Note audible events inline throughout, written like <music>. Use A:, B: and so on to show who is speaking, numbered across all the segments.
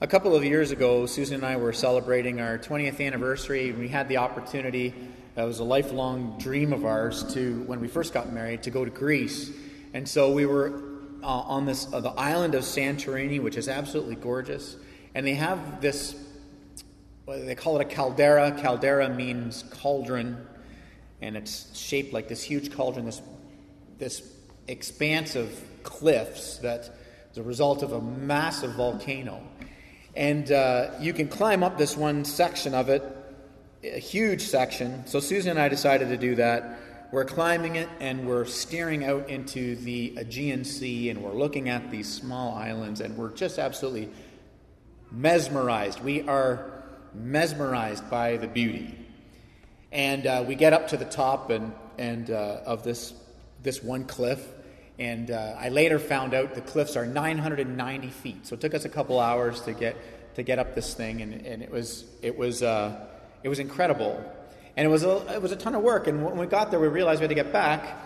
A: A couple of years ago, Susan and I were celebrating our 20th anniversary, and we had the opportunity, it was a lifelong dream of ours, to, when we first got married, to go to Greece. And so we were uh, on this, uh, the island of Santorini, which is absolutely gorgeous. And they have this, well, they call it a caldera. Caldera means cauldron, and it's shaped like this huge cauldron, this, this expanse of cliffs that is a result of a massive volcano. And uh, you can climb up this one section of it, a huge section. So Susan and I decided to do that. We're climbing it and we're staring out into the Aegean Sea and we're looking at these small islands and we're just absolutely mesmerized. We are mesmerized by the beauty. And uh, we get up to the top and, and uh, of this, this one cliff, and uh, I later found out the cliffs are 990 feet. So it took us a couple hours to get to get up this thing, and, and it was it was uh, it was incredible, and it was a it was a ton of work. And when we got there, we realized we had to get back.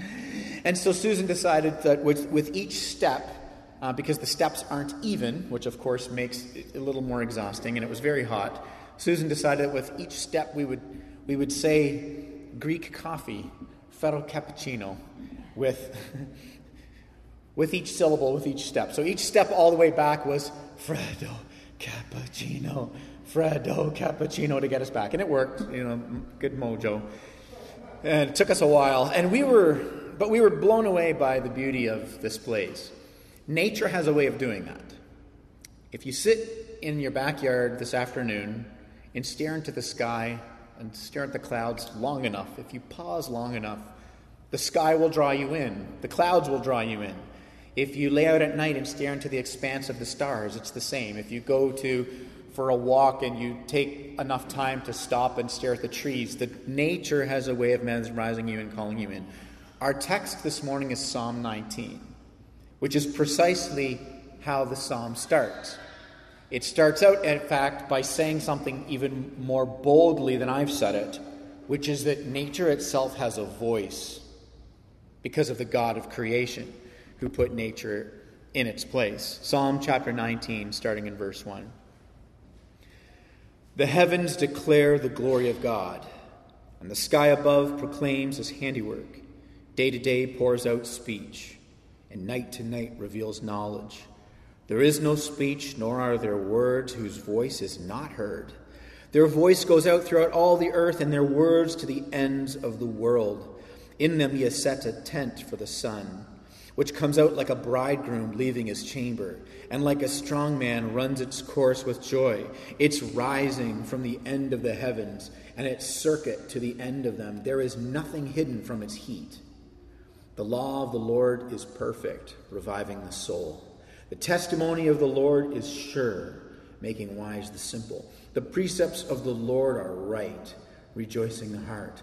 A: <laughs> and so Susan decided that with with each step, uh, because the steps aren't even, which of course makes it a little more exhausting, and it was very hot. Susan decided that with each step we would we would say Greek coffee, freddo cappuccino, with, <laughs> with each syllable, with each step. So each step all the way back was Freddo Cappuccino, Freddo Cappuccino to get us back. And it worked, you know, good mojo. And it took us a while. And we were, but we were blown away by the beauty of this place. Nature has a way of doing that. If you sit in your backyard this afternoon and stare into the sky and stare at the clouds long enough, if you pause long enough, the sky will draw you in, the clouds will draw you in. If you lay out at night and stare into the expanse of the stars, it's the same. If you go to for a walk and you take enough time to stop and stare at the trees, the nature has a way of mesmerizing you and calling you in. Our text this morning is Psalm 19, which is precisely how the psalm starts. It starts out, in fact, by saying something even more boldly than I've said it, which is that nature itself has a voice because of the God of creation who put nature in its place. Psalm chapter 19, starting in verse 1. The heavens declare the glory of God, and the sky above proclaims his handiwork. Day to day pours out speech, and night to night reveals knowledge. There is no speech, nor are there words whose voice is not heard. Their voice goes out throughout all the earth, and their words to the ends of the world. In them he has set a tent for the sun, which comes out like a bridegroom leaving his chamber, and like a strong man runs its course with joy. Its rising from the end of the heavens, and its circuit to the end of them. There is nothing hidden from its heat. The law of the Lord is perfect, reviving the soul. The testimony of the Lord is sure, making wise the simple. The precepts of the Lord are right, rejoicing the heart.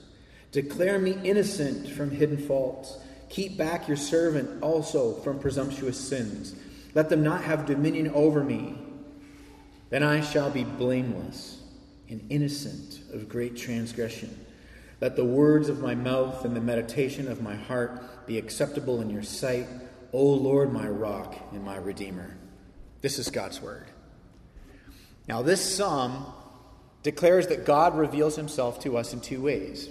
A: Declare me innocent from hidden faults. Keep back your servant also from presumptuous sins. Let them not have dominion over me. Then I shall be blameless and innocent of great transgression. Let the words of my mouth and the meditation of my heart be acceptable in your sight, O Lord, my rock and my redeemer. This is God's word. Now, this psalm declares that God reveals himself to us in two ways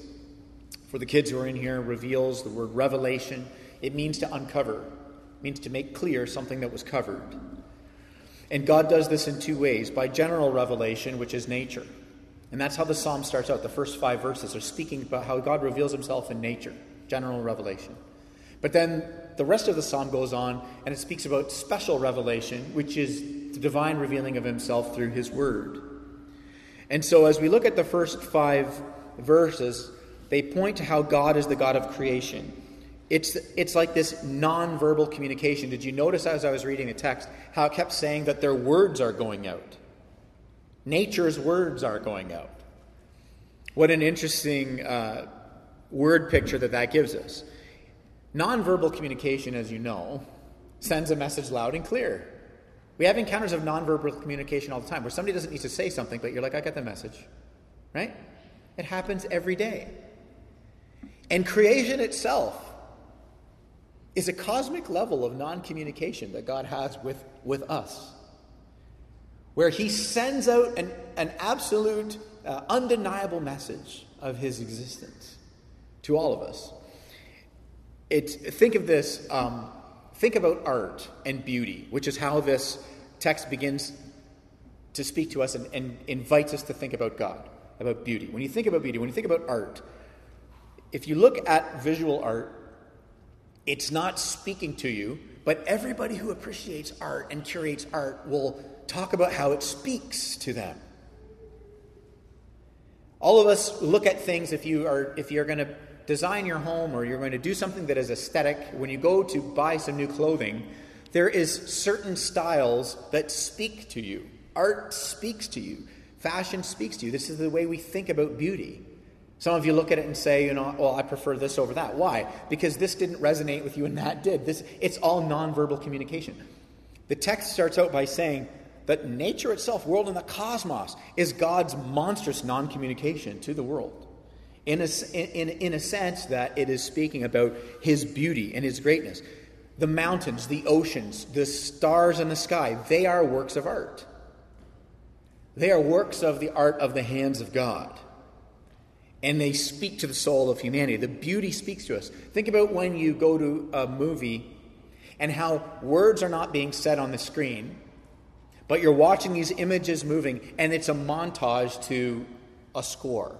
A: for the kids who are in here, reveals the word revelation. It means to uncover, it means to make clear something that was covered. And God does this in two ways by general revelation, which is nature. And that's how the psalm starts out. The first five verses are speaking about how God reveals himself in nature, general revelation. But then the rest of the psalm goes on and it speaks about special revelation, which is the divine revealing of himself through his word. And so as we look at the first five verses, they point to how God is the God of creation. It's, it's like this nonverbal communication. Did you notice as I was reading the text how it kept saying that their words are going out? Nature's words are going out. What an interesting uh, word picture that that gives us. Nonverbal communication, as you know, sends a message loud and clear. We have encounters of nonverbal communication all the time where somebody doesn't need to say something, but you're like, I got the message. Right? It happens every day. And creation itself is a cosmic level of non communication that God has with, with us, where He sends out an, an absolute, uh, undeniable message of His existence to all of us. It's, think of this um, think about art and beauty, which is how this text begins to speak to us and, and invites us to think about God, about beauty. When you think about beauty, when you think about art, if you look at visual art, it's not speaking to you, but everybody who appreciates art and curates art will talk about how it speaks to them. All of us look at things if you are if you're going to design your home or you're going to do something that is aesthetic, when you go to buy some new clothing, there is certain styles that speak to you. Art speaks to you. Fashion speaks to you. This is the way we think about beauty. Some of you look at it and say, you know, well, I prefer this over that. Why? Because this didn't resonate with you and that did. This it's all nonverbal communication. The text starts out by saying that nature itself, world and the cosmos, is God's monstrous non-communication to the world. In a, in, in a sense that it is speaking about his beauty and his greatness. The mountains, the oceans, the stars in the sky, they are works of art. They are works of the art of the hands of God and they speak to the soul of humanity. The beauty speaks to us. Think about when you go to a movie and how words are not being said on the screen, but you're watching these images moving, and it's a montage to a score.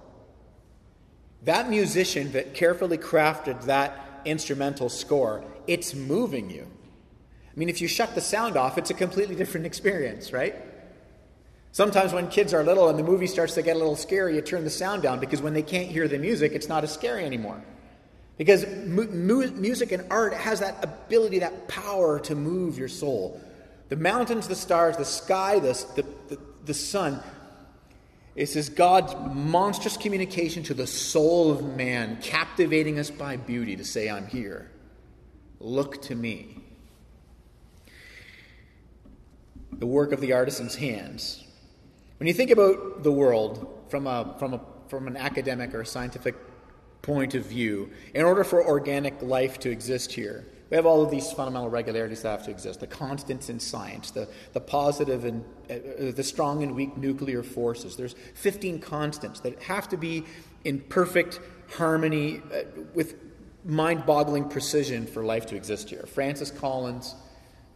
A: That musician that carefully crafted that instrumental score, it's moving you. I mean, if you shut the sound off, it's a completely different <laughs> experience, right? Sometimes when kids are little and the movie starts to get a little scary, you turn the sound down because when they can't hear the music, it's not as scary anymore. Because mu- mu- music and art has that ability, that power to move your soul. The mountains, the stars, the sky, the, the, the, the sun. It says God's monstrous communication to the soul of man, captivating us by beauty to say, I'm here. Look to me. The work of the artisan's hands. When you think about the world from, a, from, a, from an academic or scientific point of view, in order for organic life to exist here, we have all of these fundamental regularities that have to exist the constants in science, the, the positive and uh, the strong and weak nuclear forces. There's 15 constants that have to be in perfect harmony uh, with mind boggling precision for life to exist here. Francis Collins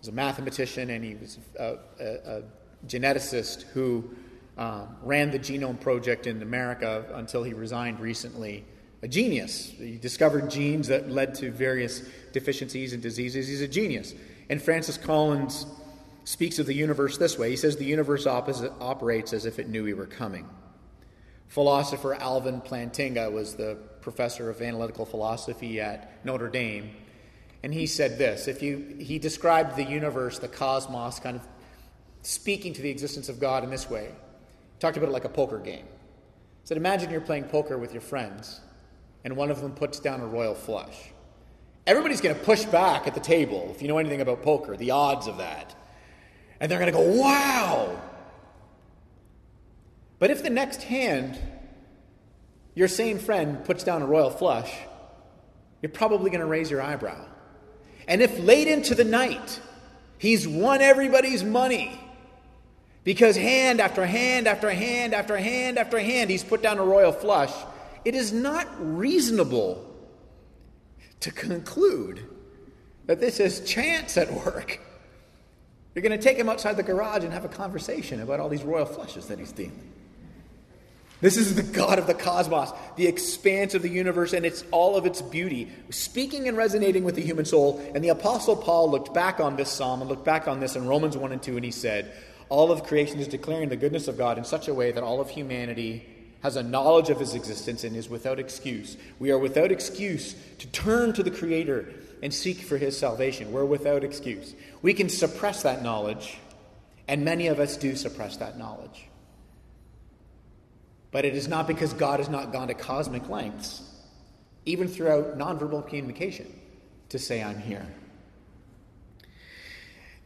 A: was a mathematician and he was a, a, a geneticist who um, ran the Genome Project in America until he resigned recently. A genius. He discovered genes that led to various deficiencies and diseases. He's a genius. And Francis Collins speaks of the universe this way he says, The universe operates as if it knew we were coming. Philosopher Alvin Plantinga was the professor of analytical philosophy at Notre Dame. And he said this if you, he described the universe, the cosmos, kind of speaking to the existence of God in this way talked about it like a poker game. He said, Imagine you're playing poker with your friends, and one of them puts down a royal flush. Everybody's going to push back at the table, if you know anything about poker, the odds of that. And they're going to go, Wow! But if the next hand, your same friend puts down a royal flush, you're probably going to raise your eyebrow. And if late into the night, he's won everybody's money, because hand after hand after hand after hand after hand, he's put down a royal flush. It is not reasonable to conclude that this is chance at work. You're going to take him outside the garage and have a conversation about all these royal flushes that he's dealing. This is the God of the cosmos, the expanse of the universe, and it's all of its beauty, speaking and resonating with the human soul. And the Apostle Paul looked back on this psalm and looked back on this in Romans 1 and 2, and he said, all of creation is declaring the goodness of God in such a way that all of humanity has a knowledge of his existence and is without excuse. We are without excuse to turn to the Creator and seek for his salvation. We're without excuse. We can suppress that knowledge, and many of us do suppress that knowledge. But it is not because God has not gone to cosmic lengths, even throughout nonverbal communication, to say, I'm here.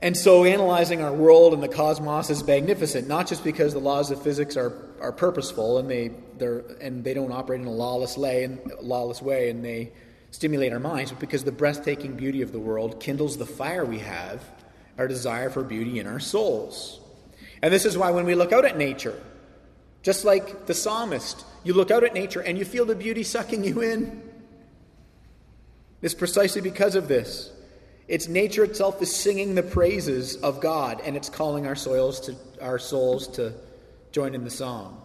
A: And so, analyzing our world and the cosmos is magnificent, not just because the laws of physics are, are purposeful and they, they're, and they don't operate in a lawless, lay and, lawless way and they stimulate our minds, but because the breathtaking beauty of the world kindles the fire we have, our desire for beauty in our souls. And this is why when we look out at nature, just like the psalmist, you look out at nature and you feel the beauty sucking you in. It's precisely because of this. It's nature itself is singing the praises of God, and it's calling our souls to our souls to join in the song.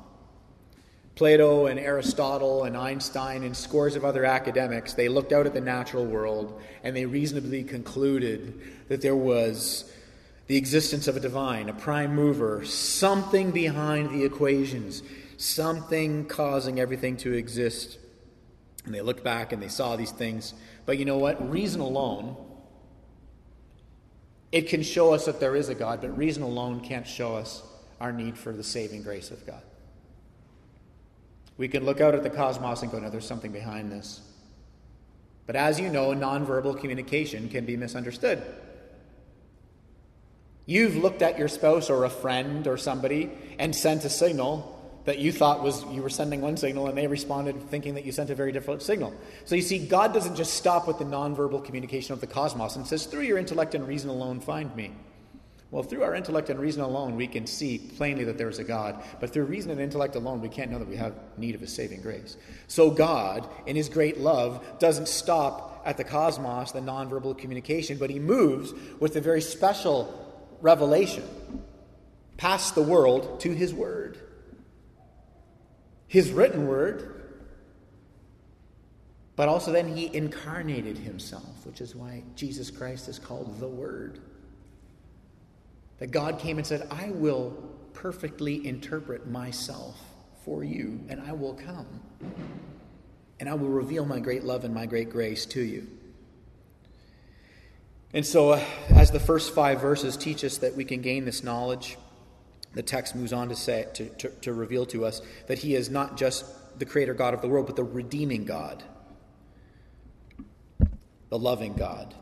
A: Plato and Aristotle and Einstein and scores of other academics, they looked out at the natural world and they reasonably concluded that there was the existence of a divine, a prime mover, something behind the equations, something causing everything to exist. And they looked back and they saw these things. But you know what? Reason alone, it can show us that there is a God, but reason alone can't show us our need for the saving grace of God. We can look out at the cosmos and go, no, there's something behind this. But as you know, nonverbal communication can be misunderstood. You've looked at your spouse or a friend or somebody and sent a signal that you thought was you were sending one signal and they responded thinking that you sent a very different signal. So you see, God doesn't just stop with the nonverbal communication of the cosmos and says, through your intellect and reason alone, find me. Well, through our intellect and reason alone, we can see plainly that there is a God. But through reason and intellect alone, we can't know that we have need of His saving grace. So God, in His great love, doesn't stop at the cosmos, the nonverbal communication, but He moves with a very special revelation past the world to His Word. His written Word, but also then He incarnated Himself, which is why Jesus Christ is called the Word. That God came and said, I will perfectly interpret myself for you, and I will come. And I will reveal my great love and my great grace to you. And so, uh, as the first five verses teach us that we can gain this knowledge, the text moves on to say to, to, to reveal to us that He is not just the creator God of the world, but the redeeming God, the loving God.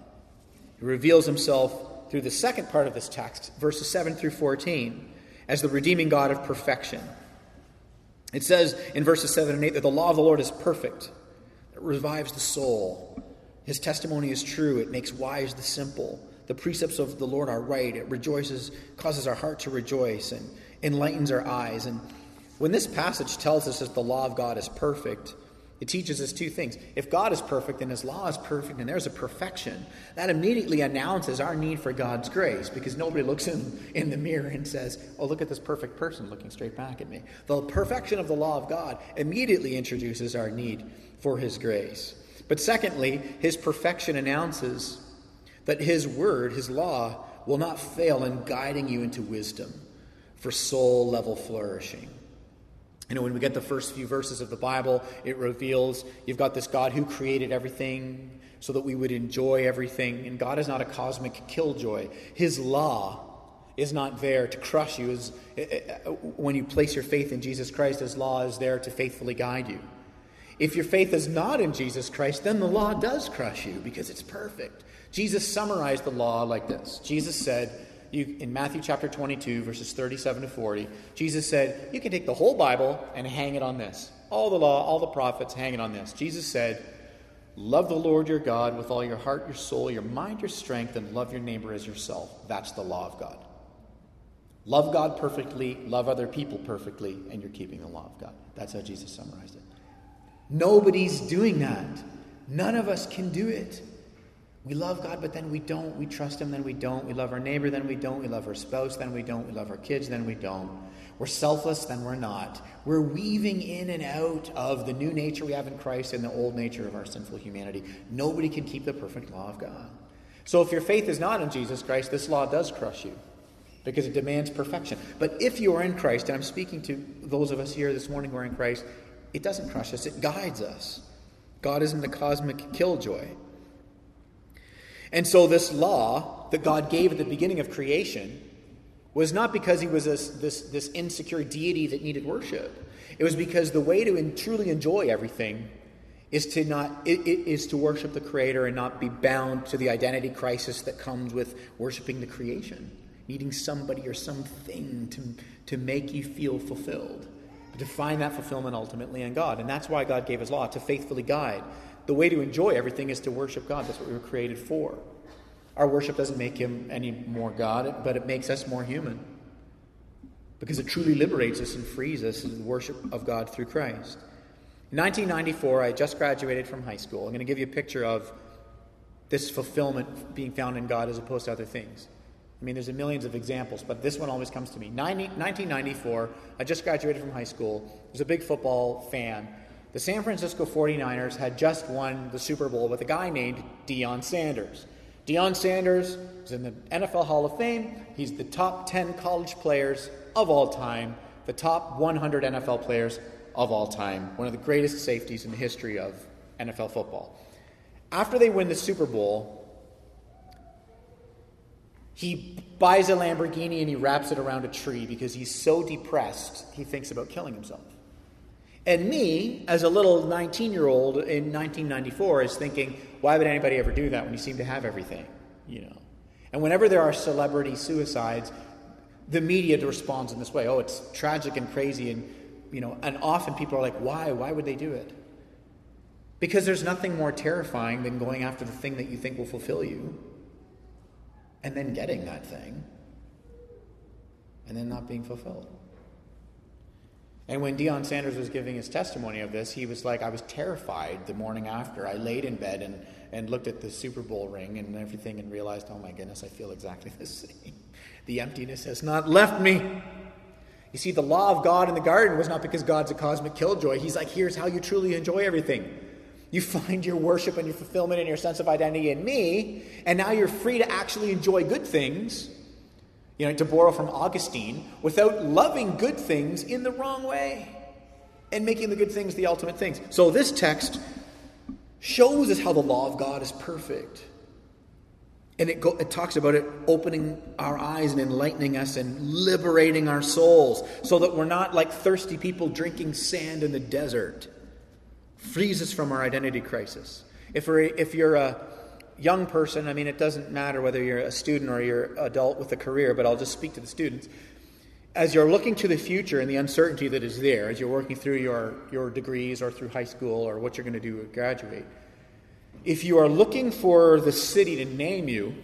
A: He reveals Himself through the second part of this text, verses 7 through 14, as the redeeming God of perfection. It says in verses 7 and 8 that the law of the Lord is perfect, it revives the soul. His testimony is true, it makes wise the simple. The precepts of the Lord are right, it rejoices, causes our heart to rejoice, and enlightens our eyes. And when this passage tells us that the law of God is perfect, it teaches us two things. If God is perfect and His law is perfect and there's a perfection, that immediately announces our need for God's grace because nobody looks in, in the mirror and says, Oh, look at this perfect person looking straight back at me. The perfection of the law of God immediately introduces our need for His grace. But secondly, His perfection announces that His word, His law, will not fail in guiding you into wisdom for soul level flourishing. You know, when we get the first few verses of the Bible, it reveals you've got this God who created everything so that we would enjoy everything. And God is not a cosmic killjoy. His law is not there to crush you. As, eh, eh, when you place your faith in Jesus Christ, His law is there to faithfully guide you. If your faith is not in Jesus Christ, then the law does crush you because it's perfect. Jesus summarized the law like this Jesus said, you, in Matthew chapter 22, verses 37 to 40, Jesus said, You can take the whole Bible and hang it on this. All the law, all the prophets, hang it on this. Jesus said, Love the Lord your God with all your heart, your soul, your mind, your strength, and love your neighbor as yourself. That's the law of God. Love God perfectly, love other people perfectly, and you're keeping the law of God. That's how Jesus summarized it. Nobody's doing that. None of us can do it. We love God, but then we don't. We trust Him, then we don't. We love our neighbor, then we don't. We love our spouse, then we don't. We love our kids, then we don't. We're selfless, then we're not. We're weaving in and out of the new nature we have in Christ and the old nature of our sinful humanity. Nobody can keep the perfect law of God. So if your faith is not in Jesus Christ, this law does crush you because it demands perfection. But if you are in Christ, and I'm speaking to those of us here this morning who are in Christ, it doesn't crush us, it guides us. God isn't the cosmic killjoy. And so, this law that God gave at the beginning of creation was not because he was this, this, this insecure deity that needed worship. It was because the way to in, truly enjoy everything is to not it, it is to worship the creator and not be bound to the identity crisis that comes with worshiping the creation needing somebody or something to, to make you feel fulfilled to find that fulfillment ultimately in god and that's why god gave his law to faithfully guide the way to enjoy everything is to worship god that's what we were created for our worship doesn't make him any more god but it makes us more human because it truly liberates us and frees us in the worship of god through christ in 1994, I just graduated from high school. I'm going to give you a picture of this fulfillment being found in God as opposed to other things. I mean, there's a millions of examples, but this one always comes to me. 90, 1994, I just graduated from high school. Was a big football fan. The San Francisco 49ers had just won the Super Bowl with a guy named Deion Sanders. Deion Sanders is in the NFL Hall of Fame. He's the top 10 college players of all time, the top 100 NFL players of all time, one of the greatest safeties in the history of NFL football. After they win the Super Bowl, he buys a Lamborghini and he wraps it around a tree because he's so depressed he thinks about killing himself. And me, as a little 19 year old in 1994, is thinking, why would anybody ever do that when you seem to have everything? You know. And whenever there are celebrity suicides, the media responds in this way oh, it's tragic and crazy and you know, and often people are like, why? Why would they do it? Because there's nothing more terrifying than going after the thing that you think will fulfill you and then getting that thing and then not being fulfilled. And when Deion Sanders was giving his testimony of this, he was like, I was terrified the morning after. I laid in bed and, and looked at the Super Bowl ring and everything and realized, oh my goodness, I feel exactly <laughs> the same. The emptiness has not left me. You see, the law of God in the garden was not because God's a cosmic killjoy. He's like, here's how you truly enjoy everything. You <laughs> find your worship and your fulfillment and your sense of identity in me, and now you're free to actually enjoy good things, you know, to borrow from Augustine, without loving good things in the wrong way and making the good things the ultimate things. So this text shows us how the law of God is perfect. And it, go, it talks about it opening our eyes and enlightening us and liberating our souls so that we're not like thirsty people drinking sand in the desert. Frees us from our identity crisis. If, we're, if you're a young person, I mean, it doesn't matter whether you're a student or you're adult with a career, but I'll just speak to the students. As you're looking to the future and the uncertainty that is there, as you're working through your, your degrees or through high school or what you're going to do to graduate, if you are looking for the city to name you,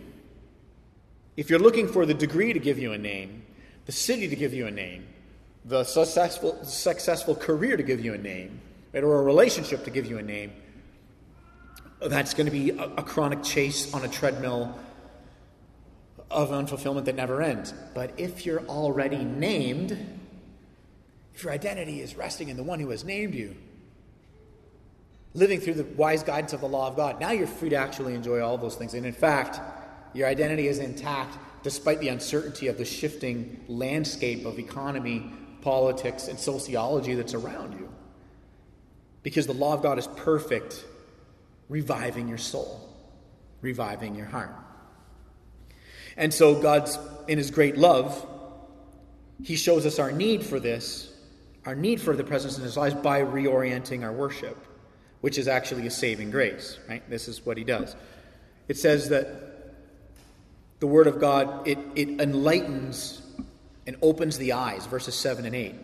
A: if you're looking for the degree to give you a name, the city to give you a name, the successful, successful career to give you a name, or a relationship to give you a name, that's going to be a, a chronic chase on a treadmill of unfulfillment that never ends. But if you're already named, if your identity is resting in the one who has named you, living through the wise guidance of the law of God. Now you're free to actually enjoy all those things. And in fact, your identity is intact despite the uncertainty of the shifting landscape of economy, politics, and sociology that's around you. Because the law of God is perfect, reviving your soul, reviving your heart. And so, God's, in His great love, He shows us our need for this, our need for the presence in His lives by reorienting our worship which is actually a saving grace, right? This is what he does. It says that the Word of God, it, it enlightens and opens the eyes, verses 7 and 8. It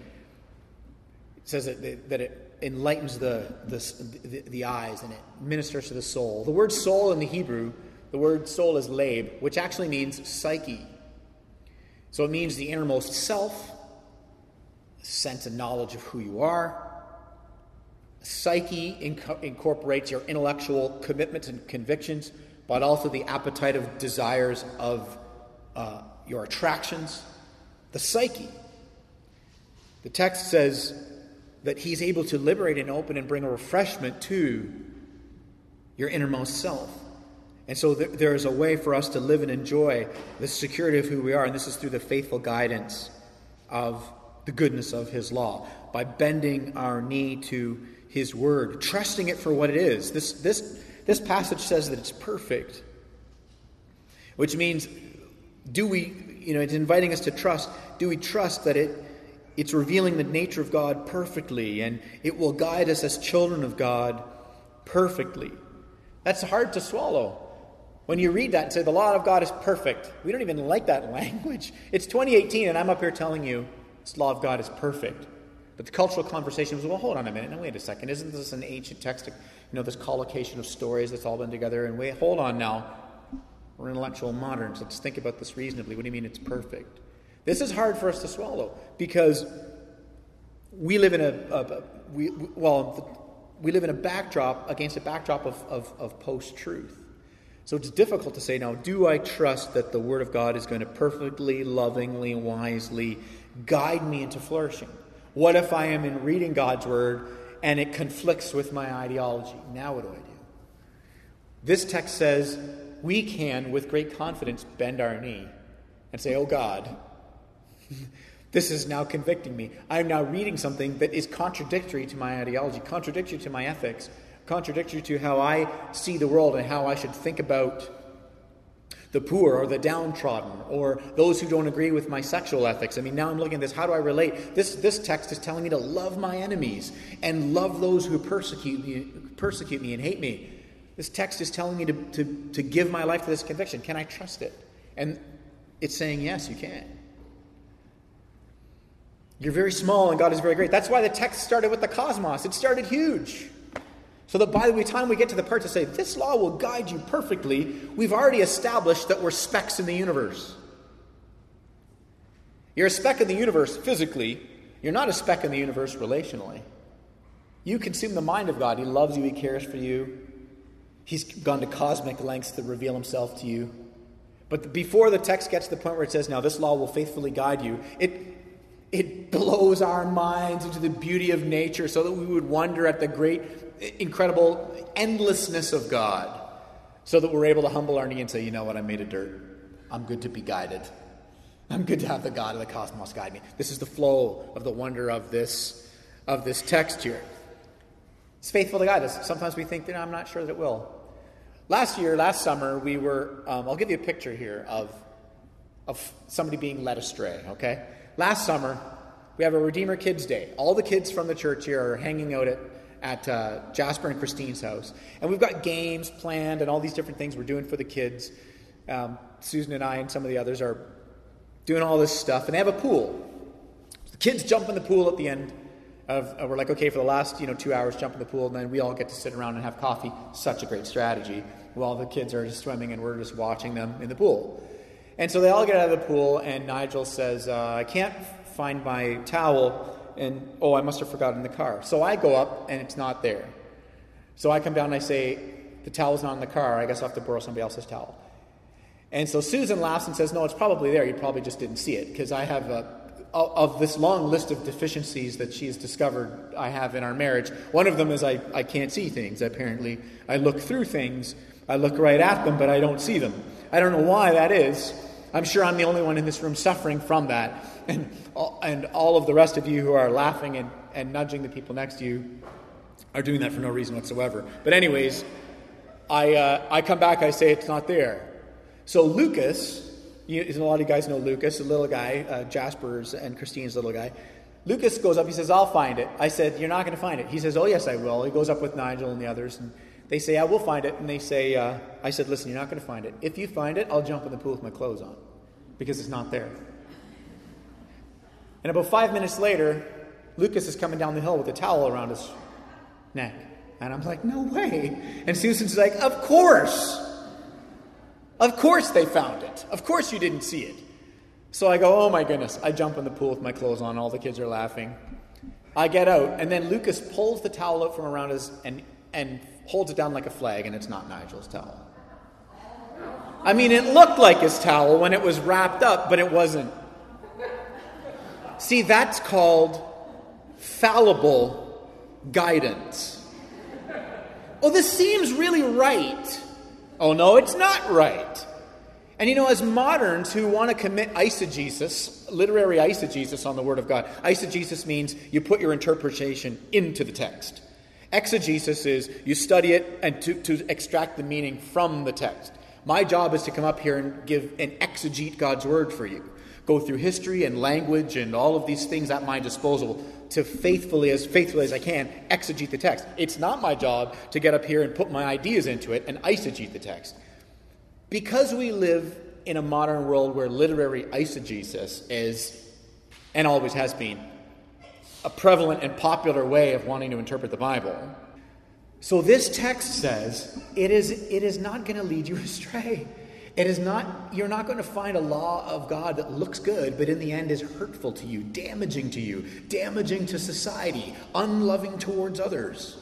A: says that, that it enlightens the, the, the, the eyes and it ministers to the soul. The word soul in the Hebrew, the word soul is lab, which actually means psyche. So it means the innermost self, sense and knowledge of who you are, Psyche inc- incorporates your intellectual commitments and convictions, but also the appetite of desires of uh, your attractions. The psyche. The text says that he's able to liberate and open and bring a refreshment to your innermost self. And so th- there is a way for us to live and enjoy the security of who we are, and this is through the faithful guidance of the goodness of his law, by bending our knee to his word, trusting it for what it is. This, this, this passage says that it's perfect, which means, do we, you know, it's inviting us to trust. Do we trust that it, it's revealing the nature of God perfectly and it will guide us as children of God perfectly? That's hard to swallow. When you read that and say, the law of God is perfect, we don't even like that <laughs> language. It's 2018, and I'm up here telling you, this law of God is perfect. But the cultural conversation was, well, hold on a minute. Now, wait a second. Isn't this an ancient text? You know, this collocation of stories that's all been together. And wait, hold on now. We're intellectual moderns. Let's think about this reasonably. What do you mean it's perfect? This is hard for us to swallow because we live in a, a, we, well, we live in a backdrop against a backdrop of, of, of post truth. So it's difficult to say now, do I trust that the Word of God is going to perfectly, lovingly, wisely guide me into flourishing? What if I am in reading God's Word and it conflicts with my ideology? Now what do I do? This text says we can, with great confidence, bend our knee and say, Oh God, this is now convicting me. I'm now reading something that is contradictory to my ideology, contradictory to my ethics, contradictory to how I see the world and how I should think about the poor or the downtrodden or those who don't agree with my sexual ethics. I mean, now I'm looking at this. How do I relate? This, this text is telling me to love my enemies and love those who persecute me, persecute me and hate me. This text is telling me to, to, to give my life to this conviction. Can I trust it? And it's saying, yes, you can. You're very small and God is very great. That's why the text started with the cosmos. It started huge. So that by the time we get to the part to say, this law will guide you perfectly, we've already established that we're specks in the universe. You're a speck in the universe physically, you're not a speck in the universe relationally. You consume the mind of God. He loves you, He cares for you. He's gone to cosmic lengths to reveal Himself to you. But before the text gets to the point where it says, Now this law will faithfully guide you, it, blows our minds into the beauty of nature so that we would wonder at the great incredible endlessness of God so that we're able to humble our knee and say, you know what, I'm made of dirt. I'm good to be guided. I'm good to have the God of the cosmos guide me. This is the flow of the wonder of this, of this text here. It's faithful to guide us. Sometimes we think that I'm not sure that it will. Last year, last summer, we were, um, I'll give you a picture here of, of somebody being led astray, okay? Last summer, we have a Redeemer Kids Day. All the kids from the church here are hanging out at at uh, Jasper and Christine's house. And we've got games planned and all these different things we're doing for the kids. Um, Susan and I and some of the others are doing all this stuff, and they have a pool. The kids jump in the pool at the end of, uh, we're like, okay, for the last you know two hours, jump in the pool, and then we all get to sit around and have coffee. Such a great strategy. While the kids are just swimming and we're just watching them in the pool. And so they all get out of the pool, and Nigel says, uh, I can't find my towel and oh, I must have forgotten the car. So I go up and it's not there. So I come down and I say, the towel's not in the car. I guess I'll have to borrow somebody else's towel. And so Susan laughs and says, no, it's probably there. You probably just didn't see it because I have a, of this long list of deficiencies that she has discovered I have in our marriage. One of them is I, I can't see things, apparently. I look through things, I look right at them, but I don't see them. I don't know why that is. I'm sure I'm the only one in this room suffering from that and, and all of the rest of you who are laughing and, and nudging the people next to you are doing that for no reason whatsoever. But, anyways, I, uh, I come back, I say it's not there. So, Lucas, you, a lot of you guys know Lucas, the little guy, uh, Jasper's and Christine's little guy. Lucas goes up, he says, I'll find it. I said, You're not going to find it. He says, Oh, yes, I will. He goes up with Nigel and the others, and they say, I will find it. And they say, uh, I said, Listen, you're not going to find it. If you find it, I'll jump in the pool with my clothes on because it's not there. And about five minutes later, Lucas is coming down the hill with a towel around his neck. And I'm like, no way. And Susan's like, of course. Of course they found it. Of course you didn't see it. So I go, oh my goodness. I jump in the pool with my clothes on. All the kids are laughing. I get out, and then Lucas pulls the towel out from around his and, and holds it down like a flag, and it's not Nigel's towel. I mean, it looked like his towel when it was wrapped up, but it wasn't. See, that's called fallible guidance. Oh, this seems really right. Oh, no, it's not right. And you know, as moderns who want to commit eisegesis, literary eisegesis on the Word of God, eisegesis means you put your interpretation into the text. Exegesis is you study it and to, to extract the meaning from the text. My job is to come up here and give and exegete God's Word for you. Go through history and language and all of these things at my disposal to faithfully, as faithfully as I can, exegete the text. It's not my job to get up here and put my ideas into it and eisegete the text. Because we live in a modern world where literary eisegesis is, and always has been, a prevalent and popular way of wanting to interpret the Bible. So this text says it is, it is not going to lead you <laughs> astray. It is not, you're not going to find a law of God that looks good, but in the end is hurtful to you, damaging to you, damaging to society, unloving towards others.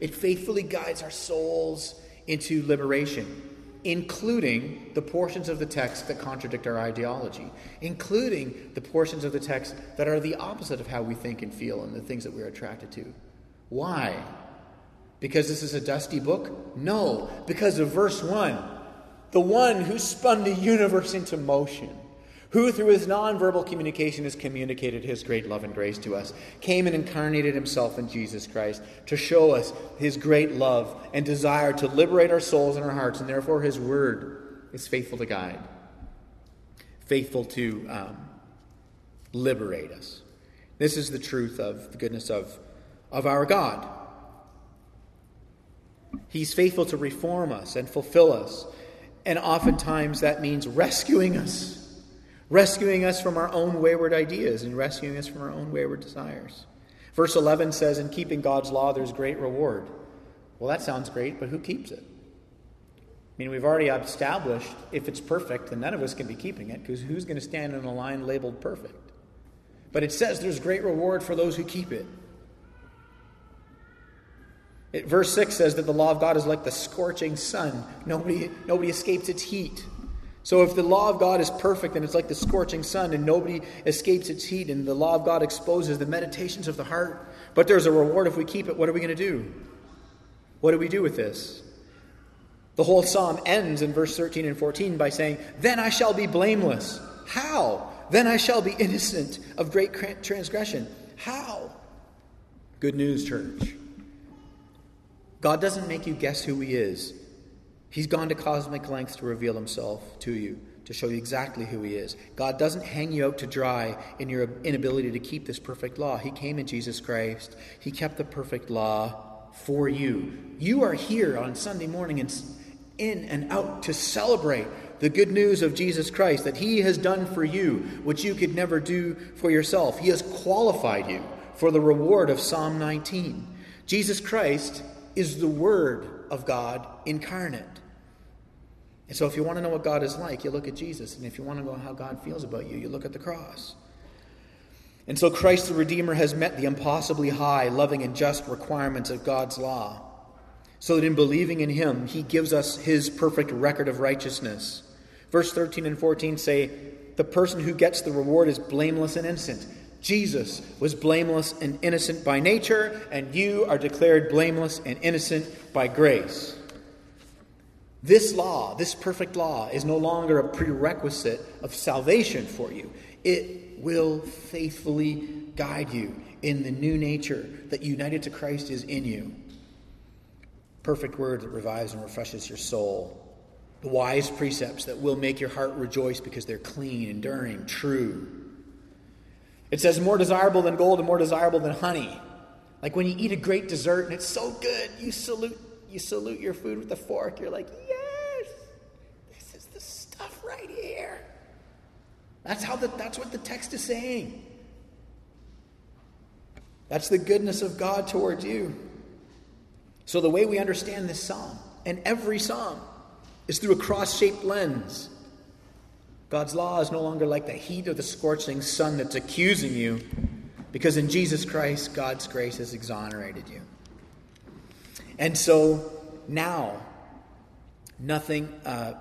A: It faithfully guides our souls into liberation including the portions of the text that contradict our ideology, including the portions of the text that are the opposite of how we think and feel and the things that we're attracted to. Why? Because this is a dusty book? No, because of verse 1. The one who spun the universe into motion who through his nonverbal communication has communicated his great love and grace to us, came and incarnated himself in Jesus Christ to show us his great love and desire to liberate our souls and our hearts, and therefore his word is faithful to guide, faithful to um, liberate us. This is the truth of the goodness of, of our God. He's faithful to reform us and fulfill us. And oftentimes that means rescuing us rescuing us from our own wayward ideas and rescuing us from our own wayward desires. Verse 11 says, In keeping God's law, there's great reward. Well, that sounds great, but who keeps it? I mean, we've already established if it's perfect, then none of us can be keeping it because who's going to stand in a line labeled perfect? But it says there's great reward for those who keep it. It. Verse 6 says that the law of God is like the scorching sun, nobody, nobody escapes its heat. So if the law of God is perfect and it's like the scorching sun and nobody escapes its heat and the law of God exposes the meditations of the heart, but there's a reward if we keep it, what are we going to do? What do we do with this? The whole psalm ends in verse 13 and 14 by saying, Then I shall be blameless. How? Then I shall be innocent of great transgression. How? Good news, church. God doesn't make you guess who He is. He's gone to cosmic lengths to reveal himself to you, to show you exactly who he is. God doesn't hang you out to dry in your inability to keep this perfect law. He came in Jesus Christ, He kept the perfect law for you. You are here on Sunday morning and in and out to celebrate the good news of Jesus Christ that He has done for you, which you could never do for yourself. He has qualified you for the reward of Psalm 19. Jesus Christ is the Word of God incarnate. And so, if you want to know what God is like, you look at Jesus. And if you want to know how God feels about you, you look at the cross. And so, Christ the Redeemer has met the impossibly high, loving, and just requirements of God's law. So that in believing in Him, He gives us His perfect record of righteousness. Verse 13 and 14 say, The person who gets the reward is blameless and innocent. Jesus was blameless and innocent by nature, and you are declared blameless and innocent by grace. This law, this perfect law, is no longer a prerequisite of salvation for you. It will faithfully guide you in the new nature that united to Christ is in you. Perfect word that revives and refreshes your soul. The wise precepts that will make your heart rejoice because they're clean, enduring, true. It says more desirable than gold and more desirable than honey. Like when you eat a great dessert and it's so good, you salute you salute your food with a fork. You're like, yes, this is the stuff right here. That's how the, that's what the text is saying. That's the goodness of God towards you. So the way we understand this psalm and every psalm is through a cross-shaped lens. God's law is no longer like the heat of the scorching sun that's accusing you, because in Jesus Christ, God's grace has exonerated you. And so now, nothing uh,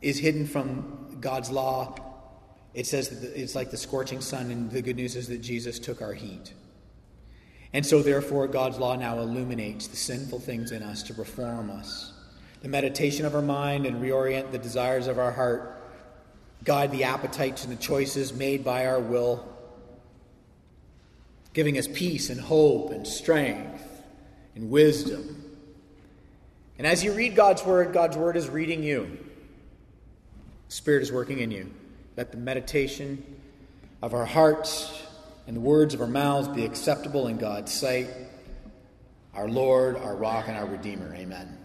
A: is hidden from God's law. It says that it's like the scorching sun, and the good news is that Jesus took our heat. And so, therefore, God's law now illuminates the sinful things in us to reform us. The meditation of our mind and reorient the desires of our heart, guide the appetites and the choices made by our will, giving us peace and hope and strength and wisdom. And as you read God's word, God's word is reading you. Spirit is working in you. Let the meditation of our hearts and the words of our mouths be acceptable in God's sight, our Lord, our rock, and our Redeemer. Amen.